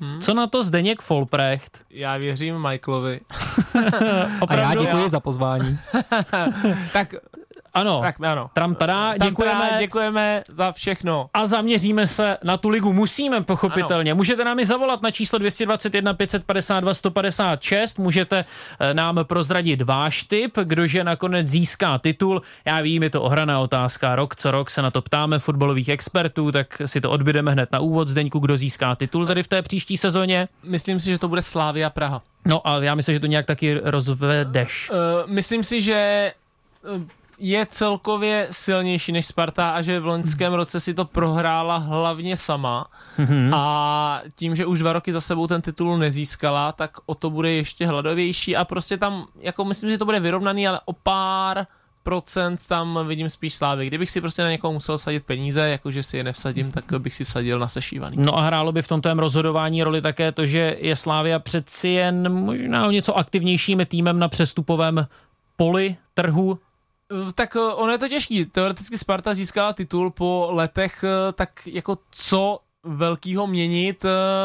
Hm. Co na to Zdeněk Folprecht? Já věřím Michaelovi. A já děkuji za pozvání. tak, Ano, tak ano. tram tada, Tam děkujeme. teda děkujeme za všechno. a zaměříme se na tu ligu. Musíme, pochopitelně. Ano. Můžete nám i zavolat na číslo 221 552 156. Můžete eh, nám prozradit váš tip, kdože nakonec získá titul. Já vím, je to ohraná otázka. Rok co rok se na to ptáme fotbalových expertů, tak si to odbydeme hned na úvod. Zdeňku, kdo získá titul tady v té příští sezóně. Myslím si, že to bude Slávia Praha. No a já myslím, že to nějak taky rozvedeš. Uh, myslím si, že je celkově silnější než Sparta a že v loňském roce si to prohrála hlavně sama Mhm. a tím, že už dva roky za sebou ten titul nezískala, tak o to bude ještě hladovější a prostě tam, jako myslím, že to bude vyrovnaný, ale o pár procent tam vidím spíš slávy. Kdybych si prostě na někoho musel sadit peníze, jakože si je nevsadím, tak bych si vsadil na sešívaný. No a hrálo by v tom tvém rozhodování roli také to, že je Slávia přeci jen možná o něco aktivnějším týmem na přestupovém poli trhu. Uh, Tak uh, ono je to těžký. Teoreticky Sparta získala titul po letech, uh, tak jako co velkýho měnit.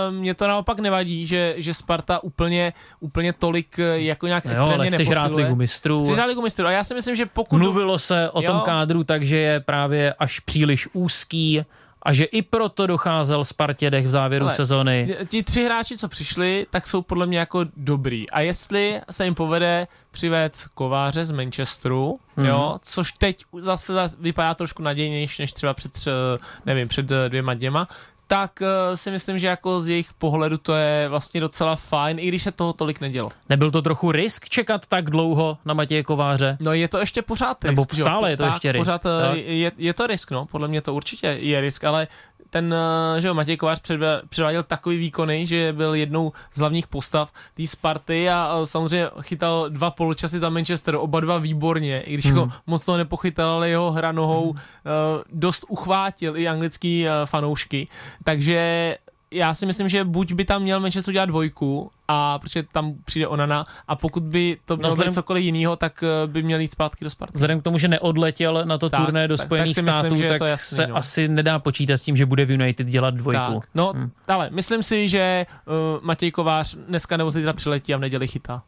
Mně to naopak nevadí, že, že Sparta úplně, úplně tolik uh, jako nějak No jo, extrémně ale chceš hrát neposiluje. ligu mistrů. Chci hrát ligu mistrů. A já si myslím, že pokud... Mluvilo se o tom Jo. kádru tak, že je právě až příliš úzký a že i proto docházel Spartě dech v závěru Ale sezóny. Ti- tři hráči, co přišli, tak jsou podle mě jako dobrý. A jestli se jim povede přivést kováře z Manchesteru, Mhm. mm-hmm. jo, což teď zase zas- vypadá trošku nadějnější než třeba před, tř- nevím, před eh, dvěma dněma, tak eh, si myslím, že jako z jejich pohledu to je vlastně docela fajn, i když se toho tolik nedělo. Nebyl to trochu risk čekat tak dlouho na Matěje Kováře? No je to ještě pořád risk. Nebo že jo? stále je to Tak, ještě risk, Pořád tak? tak? je, je, to risk, no. Podle mě to určitě je risk, ale ten, eh, že jo, Matěj Kovář předváděl takový výkony, že byl jednou z hlavních postav té Sparty a eh, samozřejmě chytal dva poločasy za Manchester, oba dva výborně, i když Hmm. hmm. ho moc to nepochytal, ale jeho hra nohou eh, dost uchvátil i anglický eh, fanoušky, takže já si myslím, že buď by tam měl Manchester dělat dvojku, a protože tam přijde Onana, a pokud by to mělo vzhledem- být cokoliv jiného, tak eh, by měl jít zpátky do Sparty. Vzhledem k tomu, že neodletěl na to Tak, turné do tak- Spojených tak myslím, států, že je tak to jasný, se no. asi nedá počítat s tím, že bude v United dělat dvojku. Tak, no, hmm. ale myslím si, že uh, Matěj Kovář dneska nebo zítra přiletí a v neděli chytá.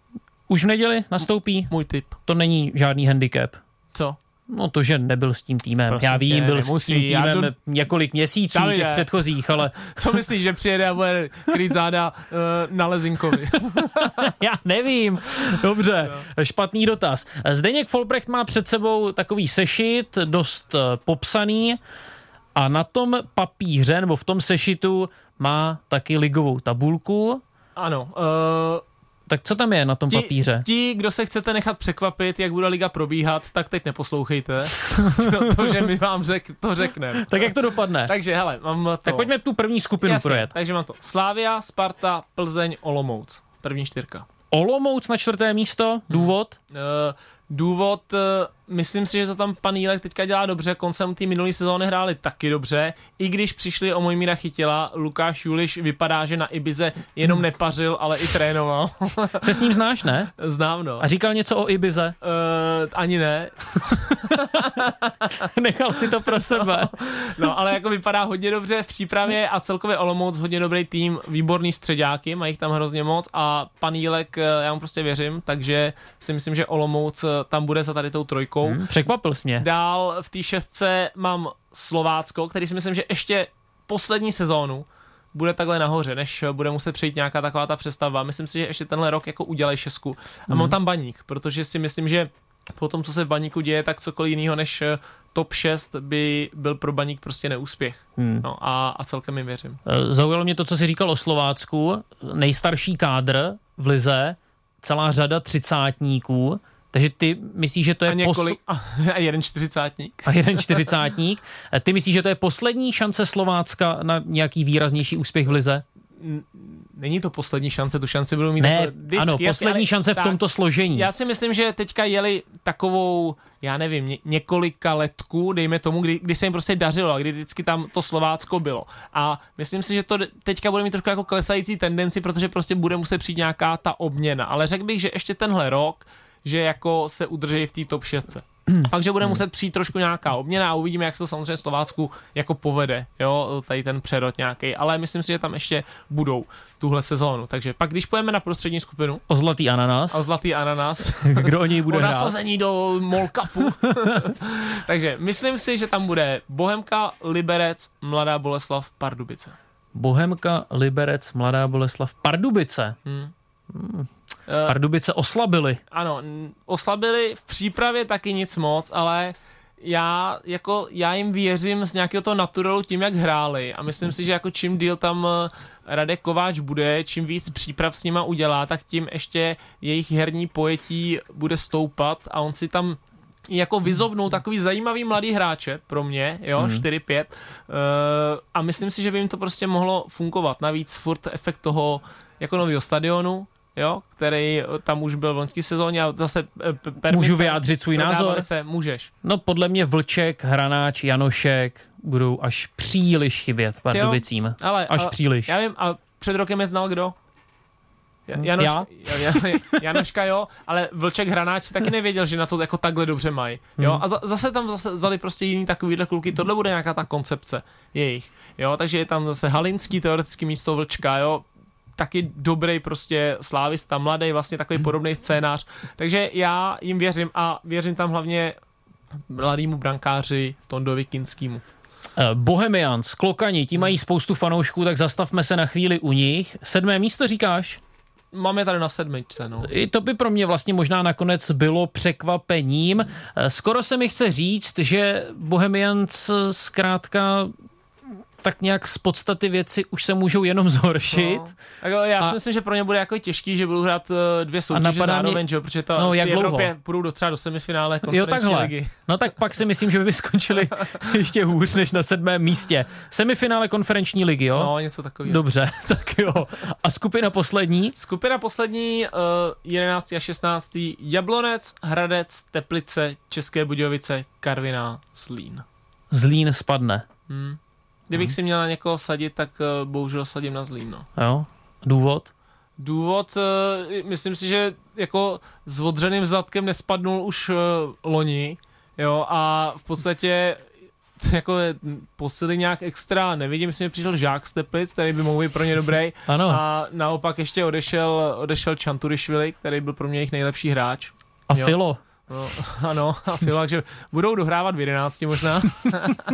Už v neděli nastoupí? Můj tip. To není žádný handicap. Co? No to, že nebyl s tím týmem. Prosím já vím, tě, byl s nemusí, tím já týmem jdu- několik měsíců Davide. těch předchozích, ale Co myslíš, že přijede a bude krýt záda uh, na Lezinkovi? já nevím. Dobře, špatný dotaz. Zdeněk Folprecht má před sebou takový sešit, dost eh, popsaný a na tom papíře, nebo v tom sešitu má taky ligovou tabulku. ano. Uh, Tak co tam je na tom ti, papíře? ti, kdo se chcete nechat překvapit, jak bude liga probíhat, tak teď neposlouchejte, protože my vám řek, to řekneme. Tak jak to dopadne? Takže hele, mám to. Tak pojďme tu první skupinu Jasně, projet. Takže mám to. Slávia, Sparta, Plzeň, Olomouc. První čtyřka. Olomouc na čtvrté místo, důvod? Uh, důvod, uh, myslím si, že to tam pan Jílek teďka dělá dobře, koncem té minulé sezóny hráli taky dobře, i když přišli o Mojmíra chytila, Lukáš Juliš vypadá, že na Ibize jenom nepařil, ale i trénoval. Se s ním znáš, ne? Znám, no. A říkal něco o Ibize? Uh, ani ne, Nechal si to pro sebe. no, ale jako vypadá hodně dobře v přípravě a celkově Olomouc hodně dobrý tým, výborný středáky, mají jich tam hrozně moc a pan Jílek, eh, já mu prostě věřím, takže si myslím, že Olomouc eh, tam bude za tady tou trojkou. Hm, Překvapil jsi mě. Dál v té šestce mám Slovácko, který si myslím, že ještě poslední sezónu bude takhle nahoře, než bude muset přijít nějaká taková ta přestavba. Myslím si, že ještě tenhle rok jako udělají šestku. A Mhm. mám tam baník, protože si myslím, že po tom, co se v baníku děje, tak cokoliv jiného než eh, top 6 by byl pro baník prostě neúspěch. Hmm. No a, a celkem jim věřím. Eh, Zaujalo mě to, co jsi říkal o Slovácku. Nejstarší kádr v Lize, celá řada třicátníků. Takže ty myslíš, že to je A několik, a, a jeden čtyřicátník. a jeden čtyřicátník. Ty myslíš, že to je poslední šance Slovácka na nějaký výraznější úspěch v Lize? Není to poslední šance, tu šanci budou mít Ne, vždycky, ano, poslední ale- šance v tak, tomto složení. Já si myslím, že teďka jeli takovou, já nevím, ně, několika letku, dejme tomu, kdy, kdy se jim prostě dařilo a kdy vždycky tam to Slovácko bylo. A myslím si, že to teďka bude mít trošku jako klesající tendenci, protože prostě bude muset přijít nějaká ta obměna. Ale řekl bych, že ještě tenhle rok, že jako se udrží v té top 6. Pak, že bude muset přijít trošku nějaká obměna a uvidíme, jak se to samozřejmě Slovácku jako povede, jo, tady ten přerod nějaký, ale myslím si, že tam ještě budou tuhle sezónu. Takže pak, když pojeme na prostřední skupinu O zlatý ananas. a zlatý ananas, Kdo o něj bude o hrát? nasazení do Mall Cupu. Takže myslím si, že tam bude Bohemka, Liberec, Mladá Boleslav, Pardubice. Bohemka, Liberec, Mladá Boleslav, Pardubice. Hmm. Eh, Pardubice oslabili. Ano, oslabili v přípravě taky nic moc, ale já, jako, já jim věřím z nějakého toho naturalu tím, jak hráli a myslím si, že jako čím díl tam eh, Radek Kováč bude, čím víc příprav s nima udělá, tak tím ještě jejich herní pojetí bude stoupat a on si tam jako vyzobnou takový zajímavý mladý hráče pro mě, jo, Mhm. 4-5 uh, a myslím si, že by jim to prostě mohlo fungovat. Navíc furt efekt toho jako nového stadionu, jo, který eh, tam už byl v loňské sezóně a zase eh, permice, Můžu vyjádřit svůj názor? Se, můžeš. No podle mě Vlček, Hranáč, Janošek budou až příliš chybět Pardubicím. Ale, Až ale, příliš. Já vím, a před rokem je znal kdo? Ja- Janoš, Já? Ja- Ja- Janoška jo, ale Vlček Hranáč taky nevěděl, že na to jako takhle dobře mají. Jo, Hmm. a za, zase tam zase vzali prostě jiný takovýhle kluky, tohle bude nějaká ta koncepce jejich. Jo, takže je tam zase Halinský teoreticky místo Vlčka, jo, taky dobrý prostě slávista, mladý, vlastně takový podobný scénář. Takže já jim věřím a věřím tam hlavně mladému brankáři Tondovi Kinskýmu. Eh, Bohemians, Klokani, ti mají spoustu fanoušků, tak zastavme se na chvíli u nich. Sedmé místo říkáš? Máme tady na sedmičce, no. I to by pro mě vlastně možná nakonec bylo překvapením. Eh, Skoro se mi chce říct, že Bohemians zkrátka tak nějak z podstaty věci už se můžou jenom zhoršit. No. Jako já A- si myslím, že pro ně bude jako těžký, že budou hrát eh, dvě soutěže napadá mě- zároveň, že protože to No, v jak dlouho? Evropě půjdou do třeba do semifinále Jo, konferenční takhle. ligy. No tak pak si myslím, že by skončili ještě hůř než na sedmém místě. Semifinále konferenční ligy, jo? No, něco takového. Dobře, tak jo. A skupina poslední? Skupina poslední, uh, 11. a 16. Jablonec, Hradec, Teplice, České Budějovice, Karviná, Zlín. Zlín spadne. Hmm. Kdybych si měl na někoho sadit, tak uh, bohužel sadím na Zlín. No. Jo? Důvod? Důvod, eh, myslím si, že jako s odřeným zadkem nespadnul už eh, loni, jo, a v podstatě jako posily nějak extra nevidím, myslím, že přišel Žák z Teplic, který by mohl být pro ně dobrý. Ano. A naopak ještě odešel, odešel Čanturišvili, který byl pro mě jejich nejlepší hráč. A Jo. Filo? No, ano, a Filo, že budou dohrávat v 11 možná.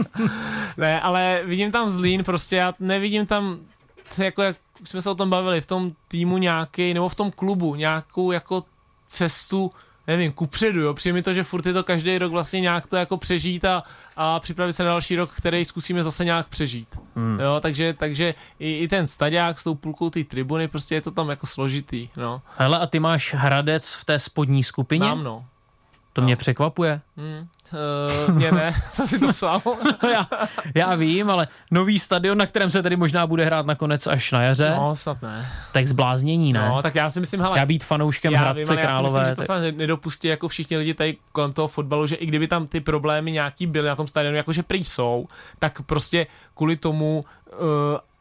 ne, ale vidím tam Zlín, prostě já nevidím tam, jako jak už jsme se o tom bavili, v tom týmu nějaký, nebo v tom klubu nějakou jako cestu, nevím, kupředu, jo, přijde mi to, že furt je to každý rok vlastně nějak to jako přežít a, a připravit se na další rok, který zkusíme zase nějak přežít. Hmm. Jo, takže, takže i, i ten stadiák s tou půlkou té tribuny, prostě je to tam jako složitý, no. Hele, a ty máš Hradec v té spodní skupině? Mám, no. To mě překvapuje. Hmm. Uh, mě ne, jsem si to psal. já, já vím, ale nový stadion, na kterém se tedy možná bude hrát nakonec až na jaře, no. No, snad ne. tak zbláznění, ne? No, tak já si myslím, hele, Já být fanouškem já Hradce vím, ale já si Králové. myslím, že to tak- nedopustí jako všichni lidi tady kolem toho fotbalu, že i kdyby tam ty problémy nějaký byly na tom stadionu, jakože prý jsou, tak prostě kvůli tomu, uh,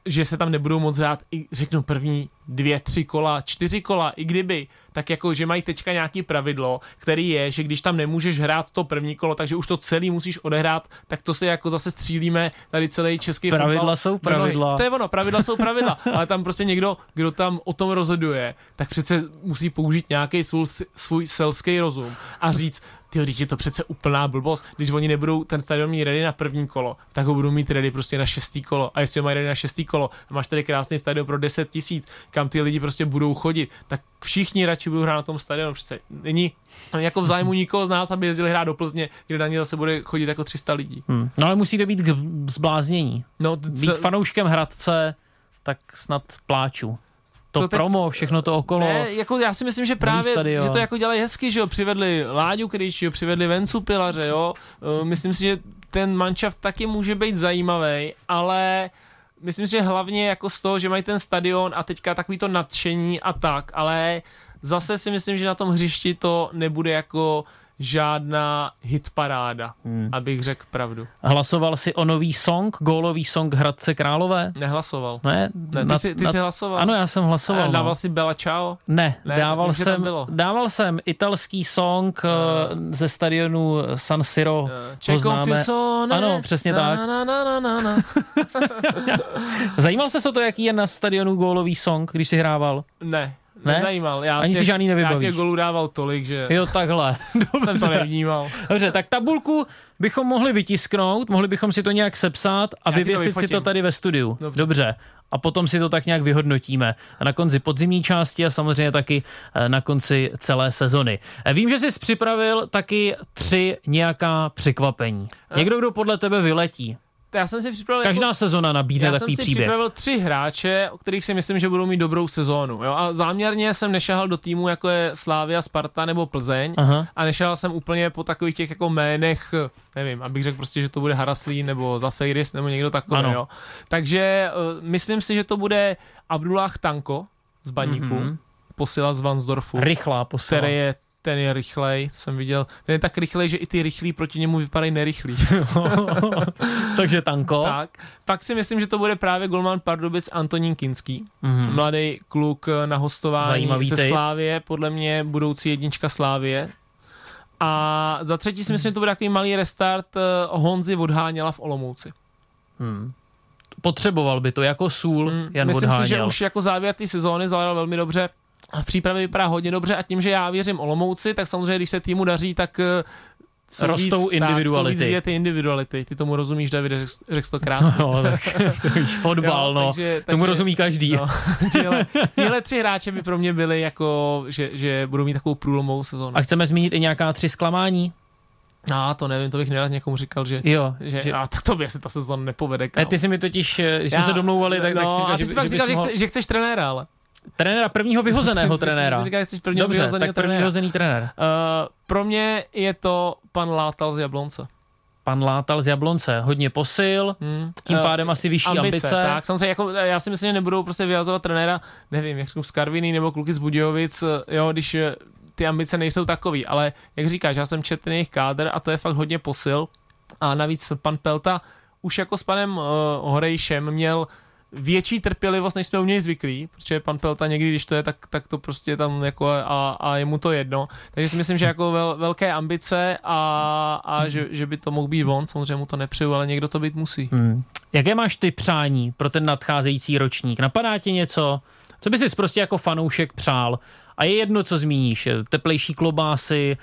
že se tam nebudou moc hrát, i řeknu první dvě, tři kola, čtyři kola, i kdyby, tak jako, že mají teďka nějaký pravidlo, který je, že když tam nemůžeš hrát to první kolo, takže už to celý musíš odehrát, tak to se jako zase střílíme tady celý český Pravidla fotbal jsou do nohy. pravidla. To je ono, pravidla jsou pravidla, ale tam prostě někdo, kdo tam o tom rozhoduje, tak přece musí použít nějaký svůj, svůj selský rozum a říct, ty je to přece úplná blbost, když oni nebudou ten stadion mít ready na první kolo, tak ho budou mít ready prostě na šestý kolo. A jestli ho mají ready na šestý kolo, a máš tady krásný stadion pro 10 tisíc, kam ty lidi prostě budou chodit, tak všichni radši budou hrát na tom stadionu. Přece není jako v zájmu nikoho z nás, aby jezdili hrát do Plzně, kde na ně zase bude chodit jako 300 lidí. Hmm. No ale musí to být k zbláznění. No, Být fanouškem Hradce, tak snad pláču. To, To teď- promo, všechno to okolo. Ne, jako já si myslím, že právě, stadion. že to jako dělají hezky, že jo, přivedli Láďu Kryč, přivedli Vencu Pilaře, jo, Uh, myslím si, že ten manšaft taky může být zajímavý, ale myslím si, že hlavně jako z toho, že mají ten stadion a teďka takový to nadšení a tak, ale zase si myslím, že na tom hřišti to nebude jako žádná hitparáda, hmm. abych řekl pravdu. Hlasoval si o nový song, gólový song Hradce Králové? Nehlasoval. Ne, Ne, ty, jsi, ty jsi hlasoval? Ano, já jsem hlasoval. A no. dával si Bella Ciao? Ne, Ne, dával, tam jsem, bylo. dával jsem italský song uh, ze stadionu San Siro. C'è ho známe. confusione. Ano, přesně na, tak. Na, na, na, na, na. Zajímal se o to, jaký je na stadionu gólový song, když si hrával? Ne, Ne? nezajímal. Já Ani si těch- žádný Já nevybavíš. těch golů dával tolik, že Jo, takhle. jsem to nevnímal. Dobře, tak tabulku bychom mohli vytisknout, mohli bychom si to nějak sepsat a Já ti to vyvěsit si to tady ve studiu. Dobře. Dobře. A potom si to tak nějak vyhodnotíme. A na konci podzimní části a samozřejmě taky eh, na konci celé sezony. Eh, Vím, že jsi připravil taky tři nějaká překvapení. Někdo, kdo podle tebe vyletí. Já jsem si připravil Každá jako, sezona nabídne já takový jsem si příběh. připravil tři hráče, o kterých si myslím, že budou mít dobrou sezónu. Jo? A záměrně jsem nešahal do týmu, jako je Slávia, Sparta nebo Plzeň. Aha. A nešahal jsem úplně po takových těch jako jménech, nevím, abych řekl prostě, že to bude Haraslín nebo Zafeiris nebo někdo takový. Ano. Jo? Takže uh, myslím si, že to bude Abdullah Tanko z Baníku, Mhm. mm-hmm. posila z Vansdorfu. Rychlá posila. který je ten je rychlej, jsem viděl. Ten je tak rychlej, že i ty rychlí proti němu vypadají nerychlí. Takže tanko. tak. Pak si myslím, že to bude právě golman Pardubic Antonín Kinský. Mhm. Mladý kluk na hostování Zajímavý ze typ. Slávie, podle mě budoucí jednička Slávie. A za třetí si myslím, že to bude takový malý restart eh, Honzy Odháněla v Olomouci. Hmm. Potřeboval by to jako sůl Mm, Jan Myslím Odháněl. si, že už jako závěr té sezóny zvládal velmi dobře. A v přípravě vypadá hodně dobře a tím, že já věřím Olomouci, tak samozřejmě, když se týmu daří, tak eh, jsou Rostou víc, individuality. Tak, jsou víc ty individuality. Ty tomu rozumíš, David, řekl to krásně. No, tak, to fotbal, Jo, no. takže- Tomu takže- rozumí každý. No, tyhle, tyhle tři hráče by pro mě byli jako, že, že budou mít takovou průlomovou sezónu. A chceme zmínit i nějaká tři zklamání? A to nevím, to bych nerad někomu říkal, že, Jo. že, že, a tak to by se ta sezóna nepovede. ne, kámo. ty si mi totiž, eh, když jsme Já- se domlouvali, tak, tak no, si říkal, a že, ty že, jsi pak bys říkal, že, mohl... chce, že chceš trenéra, ale. Trenéra, prvního vyhozeného trenéra. Říkal, že chceš prvního Dobře, vyhozeného tak první trenéra. vyhozený trenér. Uh, pro mě je to pan Látal z Jablonce. Pan Látal z Jablonce, hodně posil, Hmm. tím Eh, pádem asi vyšší ambice. ambice. Tak, samozřejmě, jako, já si myslím, že nebudou prostě vyhazovat trenéra, nevím, jak z Karviny nebo kluky z Budějovic, eh, jo, když ty ambice nejsou takový, ale jak říkáš, já jsem četl jejich kádr a to je fakt hodně posil a navíc pan Pelta už jako s panem uh, Horejšem měl větší trpělivost, než jsme u něj zvyklí, protože pan Pelta někdy, když to je, tak, tak to prostě tam jako a, a je mu to jedno. Takže si myslím, že jako vel, velké ambice a, a že, že, by to mohl být on, samozřejmě mu to nepřeju, ale někdo to být musí. Hmm. Jaké máš ty přání pro ten nadcházející ročník? Napadá ti něco? Co by si prostě jako fanoušek přál? A je jedno, co zmíníš. Teplejší klobásy,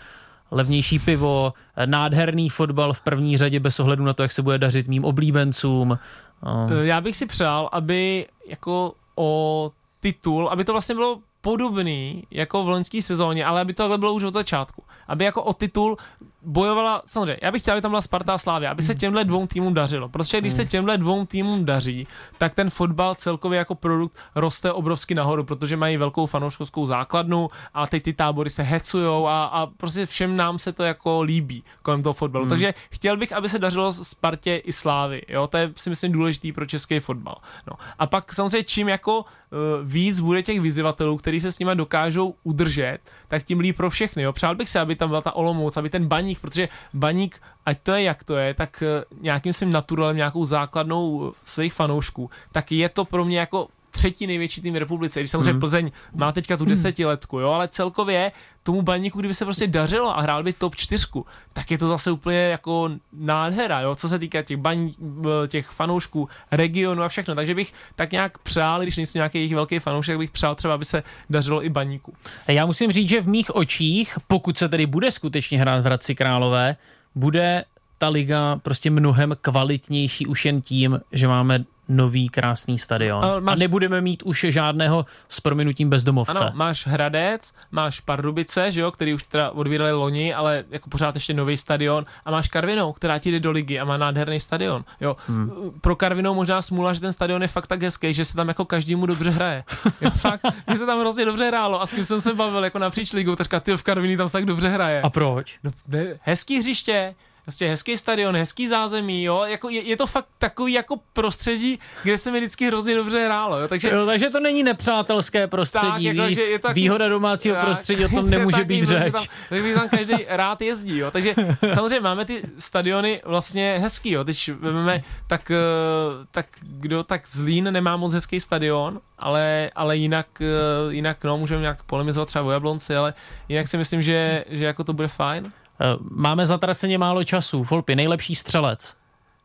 levnější pivo, nádherný fotbal v první řadě bez ohledu na to, jak se bude dařit mým oblíbencům. No. Eh, Já bych si přál, aby jako o titul, aby to vlastně bylo podobný jako v loňské sezóně, ale aby to takhle bylo už od začátku. Aby jako o titul bojovala, samozřejmě, já bych chtěl, aby tam byla Sparta a Slávia, aby se těmhle dvou týmům dařilo, protože když se těmhle dvou týmům daří, tak ten fotbal celkově jako produkt roste obrovsky nahoru, protože mají velkou fanouškovskou základnu a teď ty tábory se hecujou a, a prostě všem nám se to jako líbí kolem toho fotbalu. Hmm. Takže chtěl bych, aby se dařilo Spartě i Slávy, jo, to je si myslím důležitý pro český fotbal. No. A pak samozřejmě čím jako víc bude těch vyzývatelů, kteří se s nimi dokážou udržet, tak tím líp pro všechny. Jo. Přál bych se, aby tam byla ta Olomouc, aby ten baník, protože baník, ať to je jak to je, tak uh, nějakým svým naturalem, nějakou základnou svých fanoušků, tak je to pro mě jako třetí největší tým v republice, když samozřejmě Hmm. Plzeň má teďka tu desetiletku, jo, ale celkově tomu baníku, kdyby se prostě dařilo a hrál by top čtyřku, tak je to zase úplně jako nádhera, jo, co se týká těch baň, b- těch fanoušků, regionu a všechno, takže bych tak nějak přál, když nejsem nějaký jejich velký fanoušek, tak bych přál třeba, aby se dařilo i baníku. Já musím říct, že v mých očích, pokud se tedy bude skutečně hrát v Hradci Králové, bude ta liga prostě mnohem kvalitnější už jen tím, že máme nový krásný stadion. Ale máš- A nebudeme mít už žádného s prominutím bezdomovce. Ano, máš Hradec, máš Pardubice, že jo, který už teda odvírali loni, ale jako pořád ještě nový stadion a máš Karvinou, která ti jde do ligy a má nádherný stadion. Jo. Hmm. Pro Karvinou možná smůla, že ten stadion je fakt tak hezký, že se tam jako každému dobře hraje. Jo, fakt, mně se tam hrozně dobře hrálo a s kým jsem se bavil jako napříč ligou, tak říká, ty v Karviní tam se tak dobře hraje. A proč? No, ne, hezký hřiště, Prostě hezký stadion, hezký zázemí, jo, jako je, je, to fakt takový jako prostředí, kde se mi vždycky hrozně dobře hrálo, jo, takže Jo, takže to není nepřátelské prostředí. Tak, jako, je taky- Výhoda domácího tak, prostředí, o tom nemůže být řeč. Tam, takže tam každý rád jezdí, jo. Takže samozřejmě máme ty stadiony vlastně hezký, jo. Když vezmeme, tak, eh, tak kdo tak Zlín nemá moc hezký stadion, ale, ale jinak, eh, jinak no, můžeme nějak polemizovat třeba o Jablonci, ale jinak si myslím, že, že jako to bude fajn. Eh, Máme zatraceně málo času. Volpi, nejlepší střelec.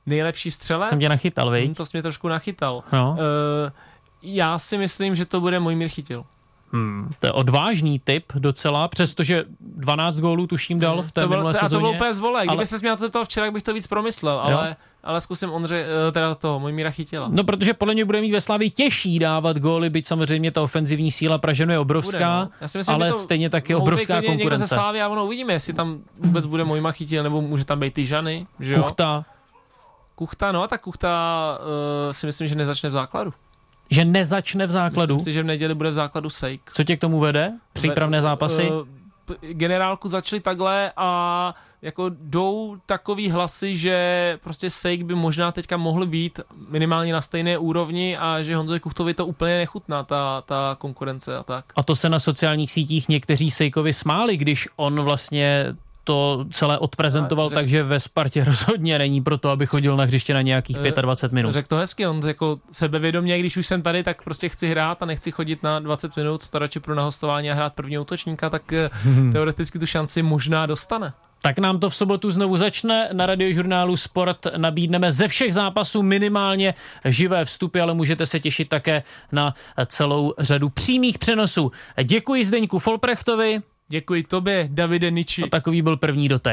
Nejlepší střelec? Jsem tě nachytal, viď? To jsi mě trošku nachytal. No. Eh, já si myslím, že to bude Mojmír Chytil. Hmm, to je odvážný typ docela, přestože 12 gólů tuším dal v té to minulé to, a to sezóně. bylo úplně zvole. Kdyby ale- se mě na to zeptal včera, bych to víc promyslel, ale, ale zkusím Ondře, eh, teda toho, Mojmíra Chytila. No, protože podle mě bude mít ve Slavii těžší dávat góly, byť samozřejmě ta ofenzivní síla Praženu je obrovská, Bude, no. Já si myslím, ale to stejně tak je obrovská konkurence. ze Slávy a ono uvidíme, jestli tam vůbec bude Mojma Chytil, nebo může tam být ty Žany, že jo? Kuchta, Kuchta, no a tak Kuchta uh, si myslím, že nezačne v základu. Že nezačne v základu. Myslím si, že v neděli bude v základu Sejk. Co tě k tomu vede? Přípravné zápasy? P- generálku začali takhle a jako jdou takový hlasy, že prostě Sejk by možná teďka mohl být minimálně na stejné úrovni a že Honzovi Kuchtovi to úplně nechutná, ta, ta konkurence a tak. A to se na sociálních sítích někteří Sejkovi smáli, když on vlastně to celé odprezentoval Řek- tak, že ve Spartě rozhodně není pro to, aby chodil na hřiště na nějakých Eh, 25 minut. Řekl to hezky, on jako sebevědomě, když už jsem tady, tak prostě chci hrát a nechci chodit na 20 minut, to radši pro nahostování a hrát první útočníka, tak eh, teoreticky tu šanci možná dostane. Tak nám to v sobotu znovu začne. Na radiožurnálu Sport nabídneme ze všech zápasů minimálně živé vstupy, ale můžete se těšit také na celou řadu přímých přenosů. Děkuji Zdeňku Folprechtovi Děkuji tobě, Davide Niči. a takový byl první dotek.